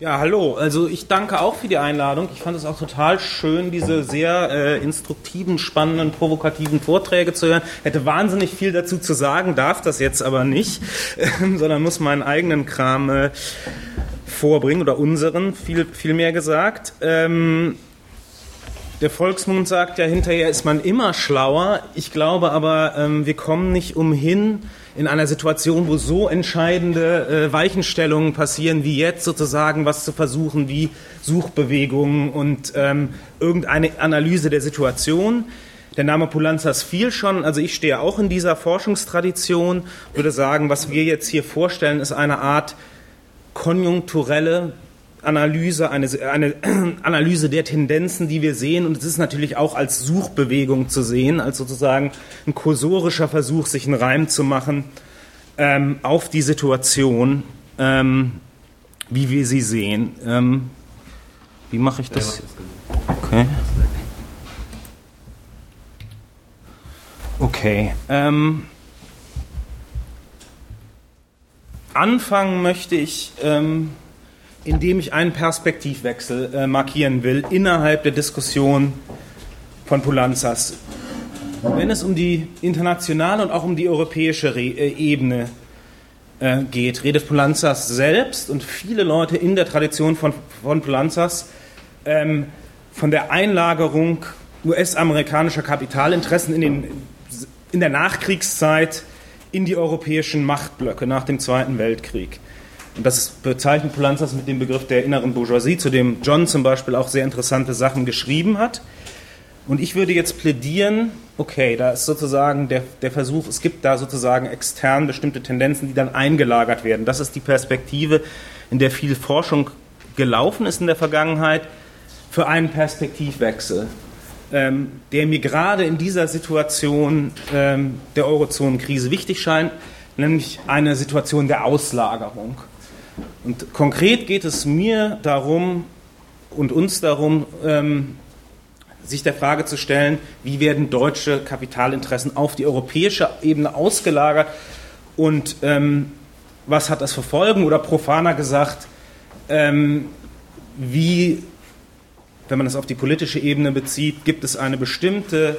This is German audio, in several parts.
Ja, hallo. Also ich danke auch für die Einladung. Ich fand es auch total schön, diese sehr äh, instruktiven, spannenden, provokativen Vorträge zu hören. Hätte wahnsinnig viel dazu zu sagen, darf das jetzt aber nicht, äh, sondern muss meinen eigenen Kram äh, vorbringen oder unseren, viel, viel mehr gesagt. Ähm, der Volksmund sagt ja, hinterher ist man immer schlauer. Ich glaube aber, ähm, wir kommen nicht umhin, in einer Situation, wo so entscheidende äh, Weichenstellungen passieren, wie jetzt sozusagen was zu versuchen, wie Suchbewegungen und ähm, irgendeine Analyse der Situation. Der Name Pulanzas fiel schon, also ich stehe auch in dieser Forschungstradition, würde sagen, was wir jetzt hier vorstellen, ist eine Art konjunkturelle Analyse, eine, eine Analyse der Tendenzen, die wir sehen. Und es ist natürlich auch als Suchbewegung zu sehen, als sozusagen ein kursorischer Versuch, sich einen Reim zu machen ähm, auf die Situation, ähm, wie wir sie sehen. Ähm, wie mache ich das? Okay. Okay. Ähm, anfangen möchte ich ähm, indem ich einen Perspektivwechsel äh, markieren will innerhalb der Diskussion von Pulanzas. Wenn es um die internationale und auch um die europäische Re äh, Ebene äh, geht, redet Pulanzas selbst und viele Leute in der Tradition von, von Pulanzas ähm, von der Einlagerung US-amerikanischer Kapitalinteressen in, den, in der Nachkriegszeit in die europäischen Machtblöcke nach dem Zweiten Weltkrieg. Und das bezeichnet Polanzas mit dem Begriff der inneren Bourgeoisie, zu dem John zum Beispiel auch sehr interessante Sachen geschrieben hat. Und ich würde jetzt plädieren, okay, da ist sozusagen der, der Versuch, es gibt da sozusagen extern bestimmte Tendenzen, die dann eingelagert werden. Das ist die Perspektive, in der viel Forschung gelaufen ist in der Vergangenheit, für einen Perspektivwechsel, ähm, der mir gerade in dieser Situation ähm, der Eurozonenkrise wichtig scheint, nämlich eine Situation der Auslagerung. Und konkret geht es mir darum und uns darum, ähm, sich der Frage zu stellen, wie werden deutsche Kapitalinteressen auf die europäische Ebene ausgelagert und ähm, was hat das für Folgen? Oder profaner gesagt, ähm, wie, wenn man das auf die politische Ebene bezieht, gibt es eine bestimmte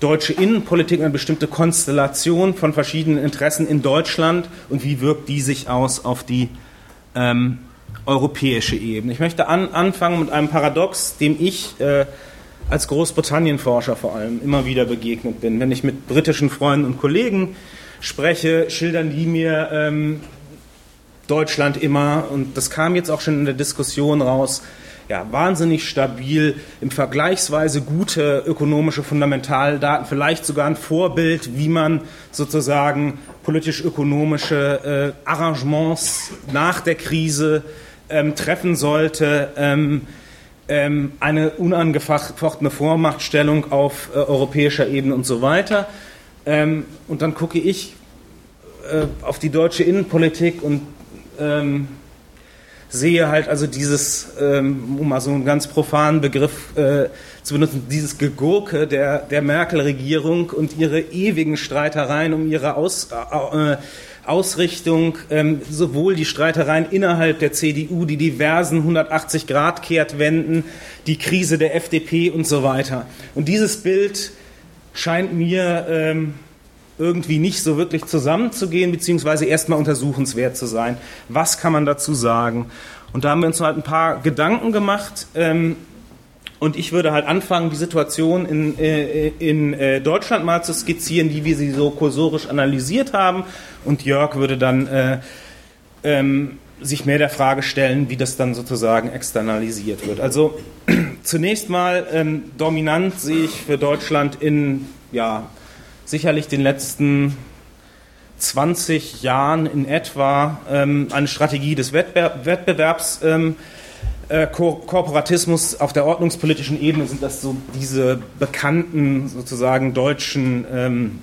deutsche Innenpolitik, eine bestimmte Konstellation von verschiedenen Interessen in Deutschland und wie wirkt die sich aus auf die ähm, europäische Ebene. Ich möchte an, anfangen mit einem Paradox, dem ich äh, als Großbritannien-Forscher vor allem immer wieder begegnet bin. Wenn ich mit britischen Freunden und Kollegen spreche, schildern die mir ähm, Deutschland immer, und das kam jetzt auch schon in der Diskussion raus, ja, wahnsinnig stabil, im vergleichsweise gute ökonomische Fundamentaldaten, vielleicht sogar ein Vorbild, wie man sozusagen politisch-ökonomische äh, Arrangements nach der Krise ähm, treffen sollte. Ähm, ähm, eine unangefochtene Vormachtstellung auf äh, europäischer Ebene und so weiter. Ähm, und dann gucke ich äh, auf die deutsche Innenpolitik und ähm, sehe halt also dieses, ähm, um mal so einen ganz profanen Begriff äh, zu benutzen, dieses Gegurke der, der Merkel-Regierung und ihre ewigen Streitereien um ihre Aus, äh, Ausrichtung, ähm, sowohl die Streitereien innerhalb der CDU, die diversen 180-Grad-Kehrtwenden, die Krise der FDP und so weiter. Und dieses Bild scheint mir ähm, irgendwie nicht so wirklich zusammenzugehen, beziehungsweise erstmal untersuchenswert zu sein. Was kann man dazu sagen? Und da haben wir uns halt ein paar Gedanken gemacht. Ähm, und ich würde halt anfangen, die Situation in, äh, in äh, Deutschland mal zu skizzieren, wie wir sie so kursorisch analysiert haben. Und Jörg würde dann äh, ähm, sich mehr der Frage stellen, wie das dann sozusagen externalisiert wird. Also zunächst mal ähm, dominant sehe ich für Deutschland in ja, sicherlich den letzten 20 Jahren in etwa ähm, eine Strategie des Wettbewerb, Wettbewerbs. Ähm, äh, Ko Kooperatismus auf der ordnungspolitischen Ebene sind das so diese bekannten sozusagen deutschen ähm,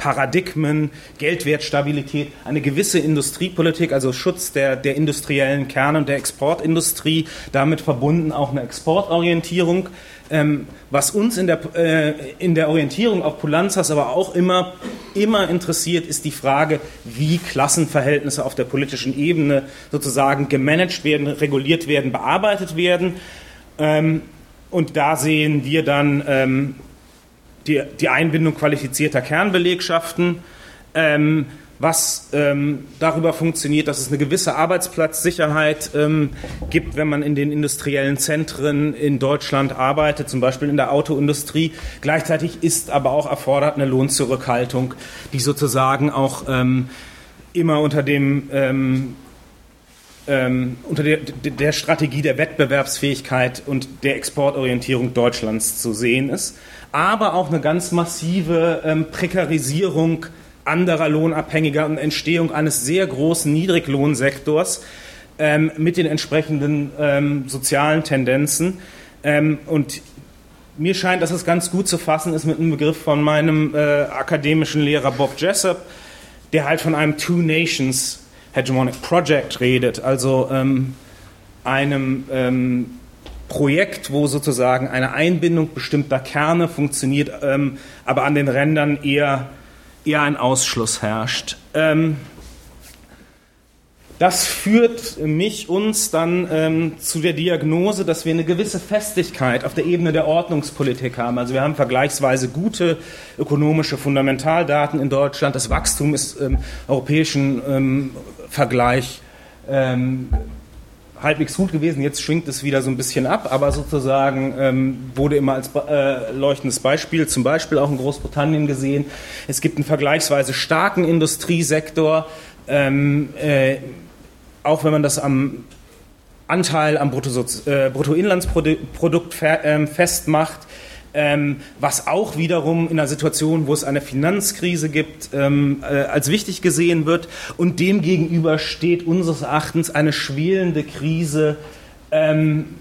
Paradigmen, Geldwertstabilität, eine gewisse Industriepolitik, also Schutz der, der industriellen Kerne und der Exportindustrie, damit verbunden auch eine Exportorientierung. Ähm, was uns in der, äh, in der Orientierung auf Pulanzas aber auch immer, immer interessiert, ist die Frage, wie Klassenverhältnisse auf der politischen Ebene sozusagen gemanagt werden, reguliert werden, bearbeitet werden. Ähm, und da sehen wir dann ähm, die, die Einbindung qualifizierter Kernbelegschaften, ähm, was ähm, darüber funktioniert, dass es eine gewisse Arbeitsplatzsicherheit ähm, gibt, wenn man in den industriellen Zentren in Deutschland arbeitet, zum Beispiel in der Autoindustrie. Gleichzeitig ist aber auch erfordert eine Lohnzurückhaltung, die sozusagen auch ähm, immer unter dem ähm, unter der, der, Strategie der Wettbewerbsfähigkeit und der Exportorientierung Deutschlands zu sehen ist aber auch eine ganz massive ähm, Prekarisierung anderer Lohnabhängiger und Entstehung eines sehr großen Niedriglohnsektors ähm, mit den entsprechenden ähm, sozialen Tendenzen. Ähm, und mir scheint, dass es ganz gut zu fassen ist mit einem Begriff von meinem äh, akademischen Lehrer Bob Jessup, der halt von einem Two Nations Hegemonic Project redet, also ähm, einem ähm, Projekt, wo sozusagen eine Einbindung bestimmter Kerne funktioniert, ähm, aber an den Rändern eher, eher ein Ausschluss herrscht. Das führt mich uns dann ähm, zu der Diagnose, dass wir eine gewisse Festigkeit auf der Ebene der Ordnungspolitik haben. Also wir haben vergleichsweise gute ökonomische Fundamentaldaten in Deutschland. Das Wachstum ist im europäischen ähm, Vergleich ähm, halbwegs gut gewesen. Jetzt schwingt es wieder so ein bisschen ab, aber sozusagen ähm, wurde immer als äh, leuchtendes Beispiel, zum Beispiel auch in Großbritannien gesehen. Es gibt einen vergleichsweise starken Industriesektor, ähm, äh, auch wenn man das am Anteil am äh, Bruttoinlandsprodukt äh, festmacht ähm, was auch wiederum in einer Situation, wo es eine Finanzkrise gibt, ähm, äh, als wichtig gesehen wird. Und demgegenüber steht unseres Erachtens eine schwelende Krise ähm,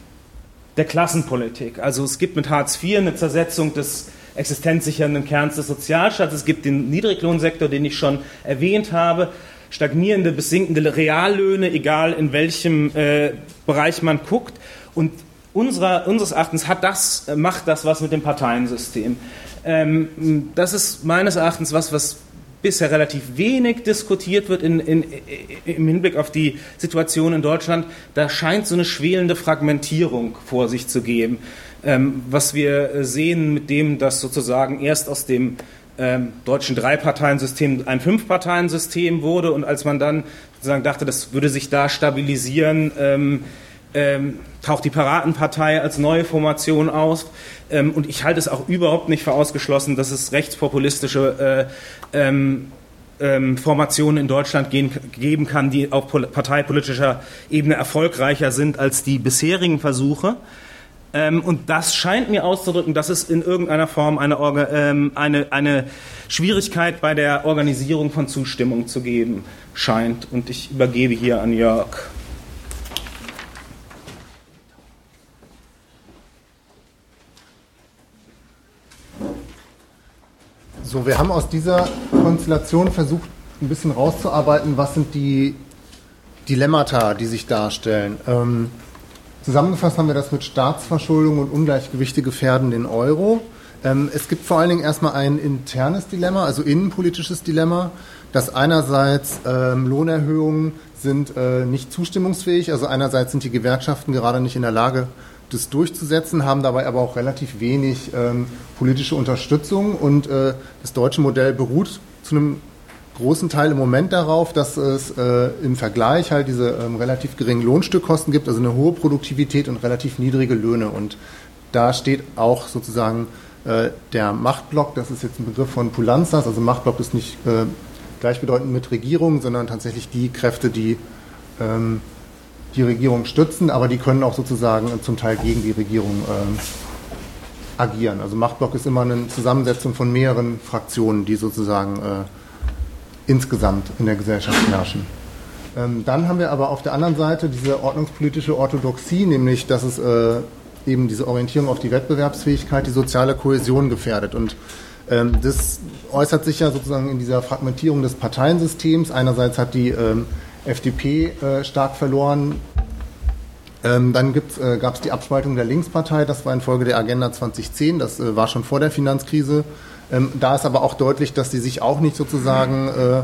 der Klassenpolitik. Also es gibt mit Hartz IV eine Zersetzung des existenzsichernden Kerns des Sozialstaats. Es gibt den Niedriglohnsektor, den ich schon erwähnt habe stagnierende bis sinkende Reallöhne, egal in welchem äh, Bereich man guckt. Und unserer, unseres Erachtens hat das, äh, macht das was mit dem Parteiensystem. Ähm, das ist meines Erachtens was, was bisher relativ wenig diskutiert wird in, in, im Hinblick auf die Situation in Deutschland. Da scheint so eine schwelende Fragmentierung vor sich zu geben. Ähm, was wir sehen mit dem, dass sozusagen erst aus dem ähm, deutschen Dreiparteiensystem ein Fünfparteiensystem wurde und als man dann sozusagen dachte, das würde sich da stabilisieren, ähm, ähm, taucht die Piratenpartei als neue Formation aus. Ähm, und ich halte es auch überhaupt nicht für ausgeschlossen, dass es rechtspopulistische äh, ähm, ähm Formationen in Deutschland gehen, geben kann, die auf parteipolitischer Ebene erfolgreicher sind als die bisherigen Versuche. Ähm, und das scheint mir auszudrücken, dass es in irgendeiner Form eine, ähm, eine, eine Schwierigkeit bei der Organisierung von Zustimmung zu geben scheint. Und ich übergebe hier an Jörg. So, wir haben aus dieser Konstellation versucht, ein bisschen rauszuarbeiten, was sind die Dilemmata, die sich darstellen. Ähm, zusammengefasst haben wir das mit Staatsverschuldung und Ungleichgewichte gefährden den Euro. Ähm, es gibt vor allen Dingen erstmal ein internes Dilemma, also innenpolitisches Dilemma, dass einerseits ähm, Lohnerhöhungen sind äh, nicht zustimmungsfähig, also einerseits sind die Gewerkschaften gerade nicht in der Lage, das durchzusetzen, haben dabei aber auch relativ wenig ähm, politische Unterstützung. Und äh, das deutsche Modell beruht zu einem großen Teil im Moment darauf, dass es äh, im Vergleich halt diese ähm, relativ geringen Lohnstückkosten gibt, also eine hohe Produktivität und relativ niedrige Löhne. Und da steht auch sozusagen äh, der Machtblock, das ist jetzt ein Begriff von Pulanzas, also Machtblock ist nicht äh, gleichbedeutend mit Regierung, sondern tatsächlich die Kräfte, die ähm, die Regierung stützen, aber die können auch sozusagen zum Teil gegen die Regierung äh, agieren. Also Machtblock ist immer eine Zusammensetzung von mehreren Fraktionen, die sozusagen äh, insgesamt in der Gesellschaft herrschen. Ähm, dann haben wir aber auf der anderen Seite diese ordnungspolitische Orthodoxie, nämlich dass es äh, eben diese Orientierung auf die Wettbewerbsfähigkeit, die soziale Kohäsion gefährdet. Und Ähm, das äußert sich ja sozusagen in dieser Fragmentierung des Parteiensystems. Einerseits hat die ähm, FDP äh, stark verloren. Ähm, dann äh, gab es die Abspaltung der Linkspartei, das war infolge der Agenda 2010, das äh, war schon vor der Finanzkrise. Ähm, da ist aber auch deutlich, dass sie sich auch nicht sozusagen äh,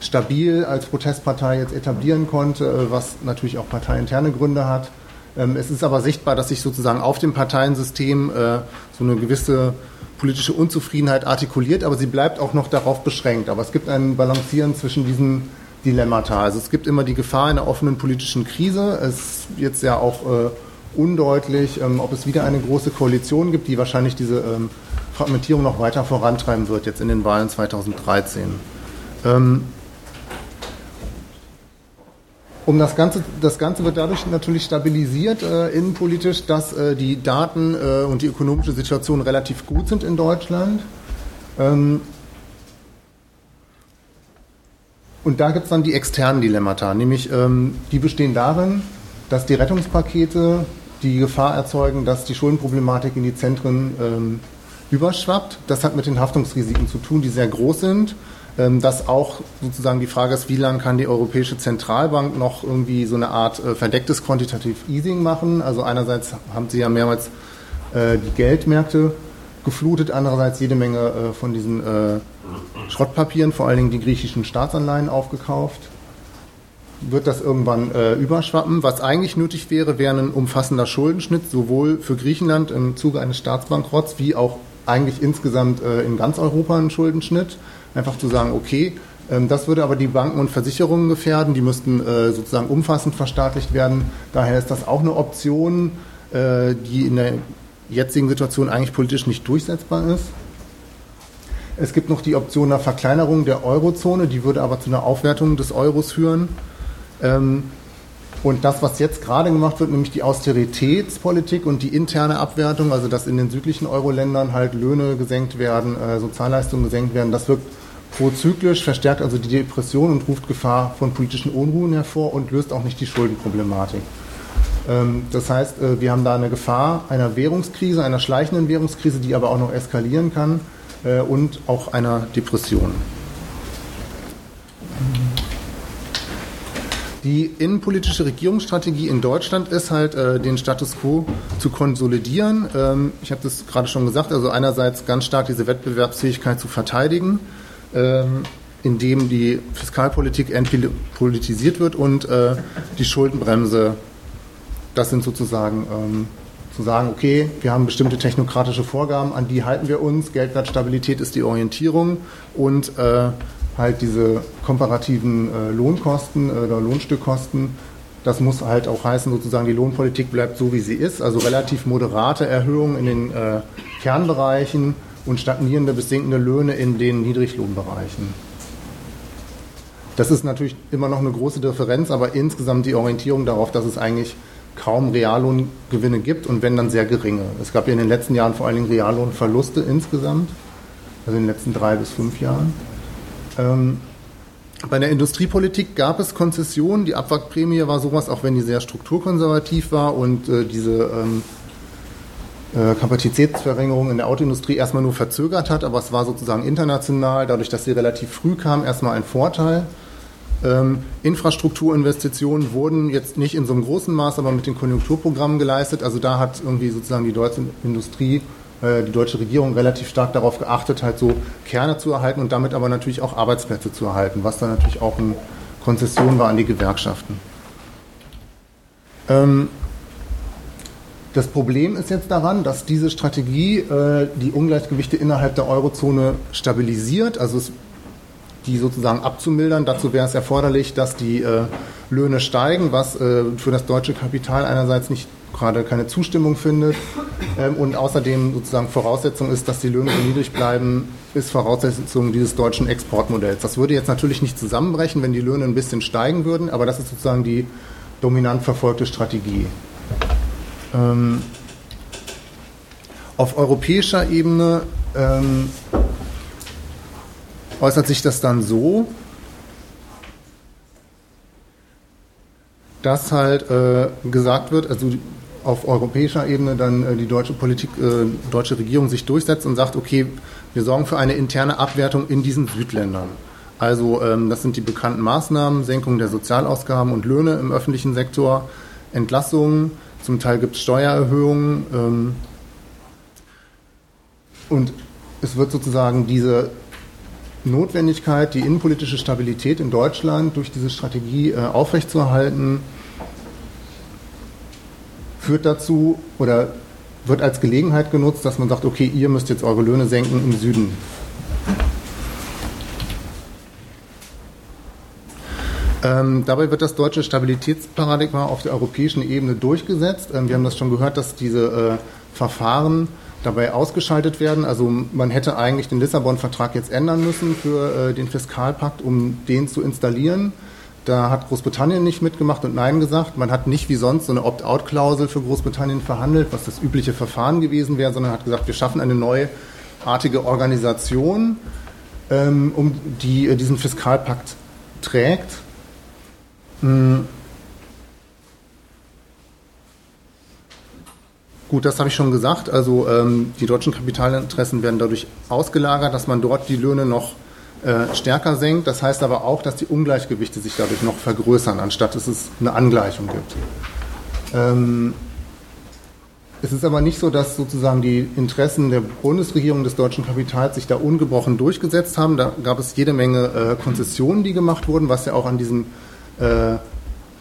stabil als Protestpartei jetzt etablieren konnte, äh, was natürlich auch parteiinterne Gründe hat. Ähm, es ist aber sichtbar, dass sich sozusagen auf dem Parteiensystem äh, so eine gewisse politische Unzufriedenheit artikuliert, aber sie bleibt auch noch darauf beschränkt. Aber es gibt ein Balancieren zwischen diesen Dilemmata. Also es gibt immer die Gefahr einer offenen politischen Krise. Es ist jetzt ja auch äh, undeutlich, ähm, ob es wieder eine große Koalition gibt, die wahrscheinlich diese ähm, Fragmentierung noch weiter vorantreiben wird, jetzt in den Wahlen 2013. Ähm, um das Ganze, das Ganze wird dadurch natürlich stabilisiert äh, innenpolitisch, dass äh, die Daten äh, und die ökonomische Situation relativ gut sind in Deutschland. Ähm, und da gibt es dann die externen Dilemmata, nämlich ähm, die bestehen darin, dass die Rettungspakete die Gefahr erzeugen, dass die Schuldenproblematik in die Zentren ähm, überschwappt. Das hat mit den Haftungsrisiken zu tun, die sehr groß sind ähm, dass auch sozusagen die Frage ist, wie lange kann die Europäische Zentralbank noch irgendwie so eine Art äh, verdecktes Quantitative Easing machen. Also einerseits haben sie ja mehrmals äh, die Geldmärkte geflutet, andererseits jede Menge äh, von diesen Schrottpapieren, vor allen Dingen die griechischen Staatsanleihen aufgekauft. Wird das irgendwann äh, überschwappen? Was eigentlich nötig wäre, wäre ein umfassender Schuldenschnitt, sowohl für Griechenland im Zuge eines Staatsbankrotts wie auch eigentlich insgesamt äh, in ganz Europa ein Schuldenschnitt einfach zu sagen, okay, ähm, das würde aber die Banken und Versicherungen gefährden, die müssten äh, sozusagen umfassend verstaatlicht werden. Daher ist das auch eine Option, äh, die in der jetzigen Situation eigentlich politisch nicht durchsetzbar ist. Es gibt noch die Option der Verkleinerung der Eurozone, die würde aber zu einer Aufwertung des Euros führen. Ähm, und das, was jetzt gerade gemacht wird, nämlich die Austeritätspolitik und die interne Abwertung, also dass in den südlichen Euro-Ländern halt Löhne gesenkt werden, äh, Sozialleistungen gesenkt werden, das wirkt prozyklisch, verstärkt also die Depression und ruft Gefahr von politischen Unruhen hervor und löst auch nicht die Schuldenproblematik. Ähm, das heißt, äh, wir haben da eine Gefahr einer Währungskrise, einer schleichenden Währungskrise, die aber auch noch eskalieren kann äh, und auch einer Depression. Die innenpolitische Regierungsstrategie in Deutschland ist halt, äh, den Status quo zu konsolidieren. Ähm, ich habe das gerade schon gesagt, also einerseits ganz stark diese Wettbewerbsfähigkeit zu verteidigen ähm, in dem die Fiskalpolitik entpolitisiert wird und äh, die Schuldenbremse, das sind sozusagen ähm, zu sagen, okay, wir haben bestimmte technokratische Vorgaben, an die halten wir uns, Geldwertstabilität ist die Orientierung und äh, halt diese komparativen äh, Lohnkosten äh, oder Lohnstückkosten, das muss halt auch heißen, sozusagen die Lohnpolitik bleibt so, wie sie ist, also relativ moderate Erhöhungen in den äh, Kernbereichen und stagnierende bis sinkende Löhne in den Niedriglohnbereichen. Das ist natürlich immer noch eine große Differenz, aber insgesamt die Orientierung darauf, dass es eigentlich kaum Reallohngewinne gibt und wenn dann sehr geringe. Es gab ja in den letzten Jahren vor allen Dingen Reallohnverluste insgesamt, also in den letzten drei bis fünf Jahren. Ähm, bei der Industriepolitik gab es Konzessionen. Die Abwrackprämie war sowas, auch wenn die sehr strukturkonservativ war und äh, diese ähm, äh, Kapazitätsverringerung in der Autoindustrie erstmal nur verzögert hat, aber es war sozusagen international, dadurch, dass sie relativ früh kam, erstmal ein Vorteil. Ähm, Infrastrukturinvestitionen wurden jetzt nicht in so einem großen Maß, aber mit den Konjunkturprogrammen geleistet. Also da hat irgendwie sozusagen die deutsche Industrie, die deutsche Regierung relativ stark darauf geachtet, halt so Kerne zu erhalten und damit aber natürlich auch Arbeitsplätze zu erhalten, was dann natürlich auch eine Konzession war an die Gewerkschaften. Ähm, das Problem ist jetzt daran, dass diese Strategie äh, die Ungleichgewichte innerhalb der Eurozone stabilisiert, also die sozusagen abzumildern. Dazu wäre es erforderlich, dass die äh, Löhne steigen, was äh, für das deutsche Kapital einerseits nicht gerade keine Zustimmung findet ähm, und außerdem sozusagen Voraussetzung ist, dass die Löhne so niedrig bleiben, ist Voraussetzung dieses deutschen Exportmodells. Das würde jetzt natürlich nicht zusammenbrechen, wenn die Löhne ein bisschen steigen würden, aber das ist sozusagen die dominant verfolgte Strategie. Ähm, auf europäischer Ebene ähm, äußert sich das dann so, dass halt äh, gesagt wird, also auf europäischer Ebene dann äh, die deutsche Politik, äh, deutsche Regierung sich durchsetzt und sagt, okay, wir sorgen für eine interne Abwertung in diesen Südländern. Also ähm, das sind die bekannten Maßnahmen, Senkung der Sozialausgaben und Löhne im öffentlichen Sektor, Entlassungen, zum Teil gibt es Steuererhöhungen ähm, und es wird sozusagen diese Notwendigkeit, die innenpolitische Stabilität in Deutschland durch diese Strategie äh, aufrechtzuerhalten, führt dazu oder wird als Gelegenheit genutzt, dass man sagt, okay, ihr müsst jetzt eure Löhne senken im Süden. Ähm, dabei wird das deutsche Stabilitätsparadigma auf der europäischen Ebene durchgesetzt. Ähm, wir haben das schon gehört, dass diese äh, Verfahren dabei ausgeschaltet werden. Also man hätte eigentlich den Lissabon-Vertrag jetzt ändern müssen für äh, den Fiskalpakt, um den zu installieren. Da hat Großbritannien nicht mitgemacht und Nein gesagt. Man hat nicht wie sonst so eine Opt-out-Klausel für Großbritannien verhandelt, was das übliche Verfahren gewesen wäre, sondern hat gesagt, wir schaffen eine neuartige Organisation, ähm, um die äh, diesen Fiskalpakt trägt. Hm. Gut, das habe ich schon gesagt. Also ähm, die deutschen Kapitalinteressen werden dadurch ausgelagert, dass man dort die Löhne noch äh, stärker senkt. Das heißt aber auch, dass die Ungleichgewichte sich dadurch noch vergrößern, anstatt dass es eine Angleichung gibt. Ähm, es ist aber nicht so, dass sozusagen die Interessen der Bundesregierung des deutschen Kapitals sich da ungebrochen durchgesetzt haben. Da gab es jede Menge äh, Konzessionen, die gemacht wurden, was ja auch an diesem äh,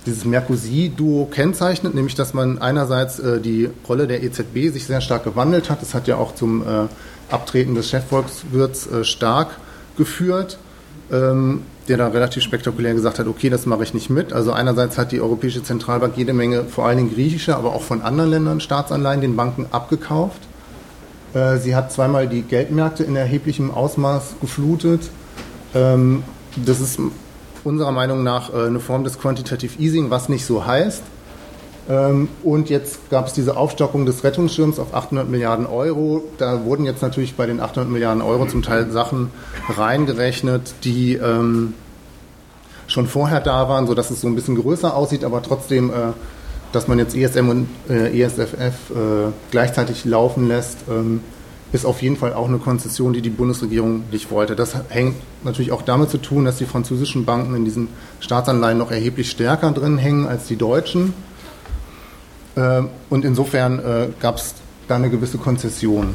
dieses Mercosi-Duo kennzeichnet, nämlich dass man einerseits äh, die Rolle der EZB sich sehr stark gewandelt hat. Das hat ja auch zum äh, Abtreten des Chefvolkswirts äh, stark geführt, ähm, der da relativ spektakulär gesagt hat, okay, das mache ich nicht mit. Also einerseits hat die Europäische Zentralbank jede Menge, vor allen Dingen griechische, aber auch von anderen Ländern Staatsanleihen den Banken abgekauft. Äh, sie hat zweimal die Geldmärkte in erheblichem Ausmaß geflutet. Ähm, das ist unserer Meinung nach äh, eine Form des Quantitative Easing, was nicht so heißt. Ähm, und jetzt gab es diese Aufstockung des Rettungsschirms auf 800 Milliarden Euro. Da wurden jetzt natürlich bei den 800 Milliarden Euro zum Teil Sachen reingerechnet, die ähm, schon vorher da waren, sodass es so ein bisschen größer aussieht, aber trotzdem, äh, dass man jetzt ESM und äh, ESFF äh, gleichzeitig laufen lässt, ähm, ist auf jeden Fall auch eine Konzession, die die Bundesregierung nicht wollte. Das hängt natürlich auch damit zu tun, dass die französischen Banken in diesen Staatsanleihen noch erheblich stärker drin hängen als die deutschen. Ähm, und insofern äh, gab es da eine gewisse Konzession,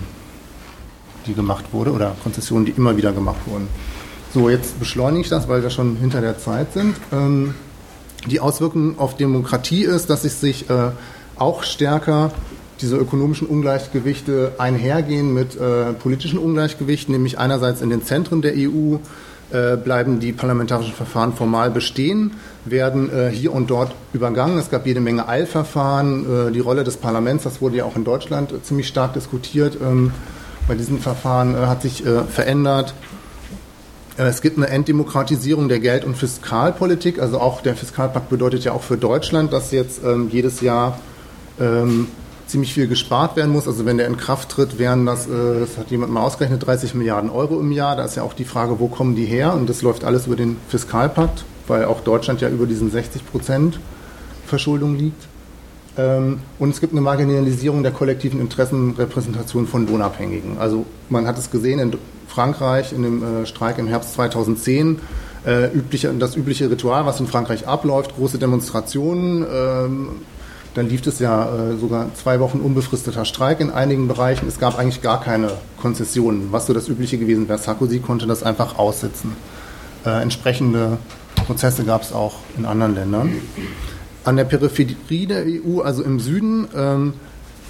die gemacht wurde, oder Konzessionen, die immer wieder gemacht wurden. So, jetzt beschleunige ich das, weil wir schon hinter der Zeit sind. Ähm, die Auswirkung auf Demokratie ist, dass es sich äh, auch stärker diese ökonomischen Ungleichgewichte einhergehen mit äh, politischen Ungleichgewichten, nämlich einerseits in den Zentren der EU äh, bleiben die parlamentarischen Verfahren formal bestehen, werden äh, hier und dort übergangen. Es gab jede Menge Eilverfahren. Äh, die Rolle des Parlaments, das wurde ja auch in Deutschland äh, ziemlich stark diskutiert, ähm, bei diesen Verfahren äh, hat sich verändert. Es gibt eine Entdemokratisierung der Geld- und Fiskalpolitik. Also auch der Fiskalpakt bedeutet ja auch für Deutschland, dass jetzt ähm, jedes Jahr ähm, ziemlich viel gespart werden muss. Also wenn der in Kraft tritt, wären das, äh, das hat jemand mal ausgerechnet, 30 Milliarden Euro im Jahr. Da ist ja auch die Frage, wo kommen die her? Und das läuft alles über den Fiskalpakt, weil auch Deutschland ja über diesen 60 Prozent Verschuldung liegt. Ähm, und es gibt eine Marginalisierung der kollektiven Interessenrepräsentation von Lohnabhängigen. Also man hat es gesehen in Frankreich in dem äh, Streik im Herbst 2010. Äh, übliche, das übliche Ritual, was in Frankreich abläuft, große Demonstrationen, ähm, dann lief es ja äh, sogar zwei Wochen unbefristeter Streik in einigen Bereichen. Es gab eigentlich gar keine Konzessionen, was so das Übliche gewesen wäre. Sarkozy konnte das einfach aussitzen. Äh, entsprechende Prozesse gab es auch in anderen Ländern. An der Peripherie der EU, also im Süden, ähm,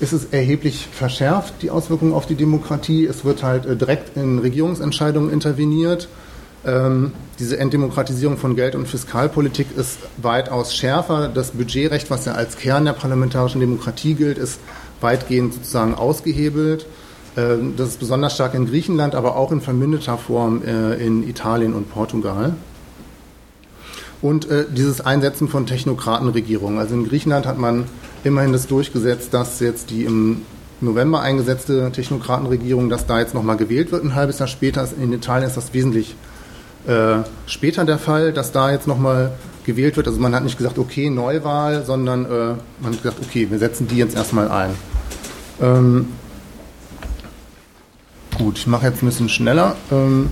ist es erheblich verschärft, die Auswirkungen auf die Demokratie. Es wird halt äh, direkt in Regierungsentscheidungen interveniert. Ähm, diese Entdemokratisierung von Geld- und Fiskalpolitik ist weitaus schärfer. Das Budgetrecht, was ja als Kern der parlamentarischen Demokratie gilt, ist weitgehend sozusagen ausgehebelt. Ähm, das ist besonders stark in Griechenland, aber auch in verminderter Form äh, in Italien und Portugal. Und äh, dieses Einsetzen von Technokratenregierungen. Also in Griechenland hat man immerhin das durchgesetzt, dass jetzt die im November eingesetzte Technokratenregierung, dass da jetzt nochmal gewählt wird, ein halbes Jahr später. In Italien ist das wesentlich äh, später der Fall, dass da jetzt nochmal gewählt wird. Also man hat nicht gesagt, okay, Neuwahl, sondern äh, man hat gesagt, okay, wir setzen die jetzt erstmal ein. Ähm, gut, ich mache jetzt ein bisschen schneller. Ähm,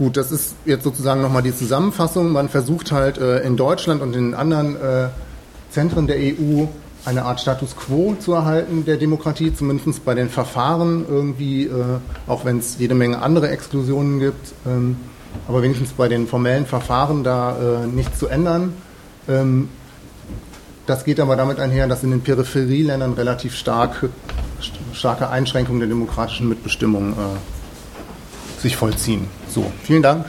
Gut, das ist jetzt sozusagen nochmal die Zusammenfassung. Man versucht halt äh, in Deutschland und in anderen äh, Zentren der EU eine Art Status quo zu erhalten der Demokratie, zumindest bei den Verfahren irgendwie, äh, auch wenn es jede Menge andere Exklusionen gibt, ähm, aber wenigstens bei den formellen Verfahren da äh, nichts zu ändern. Ähm, das geht aber damit einher, dass in den Peripherieländern relativ stark, starke Einschränkungen der demokratischen Mitbestimmung äh, sich vollziehen. So, vielen Dank.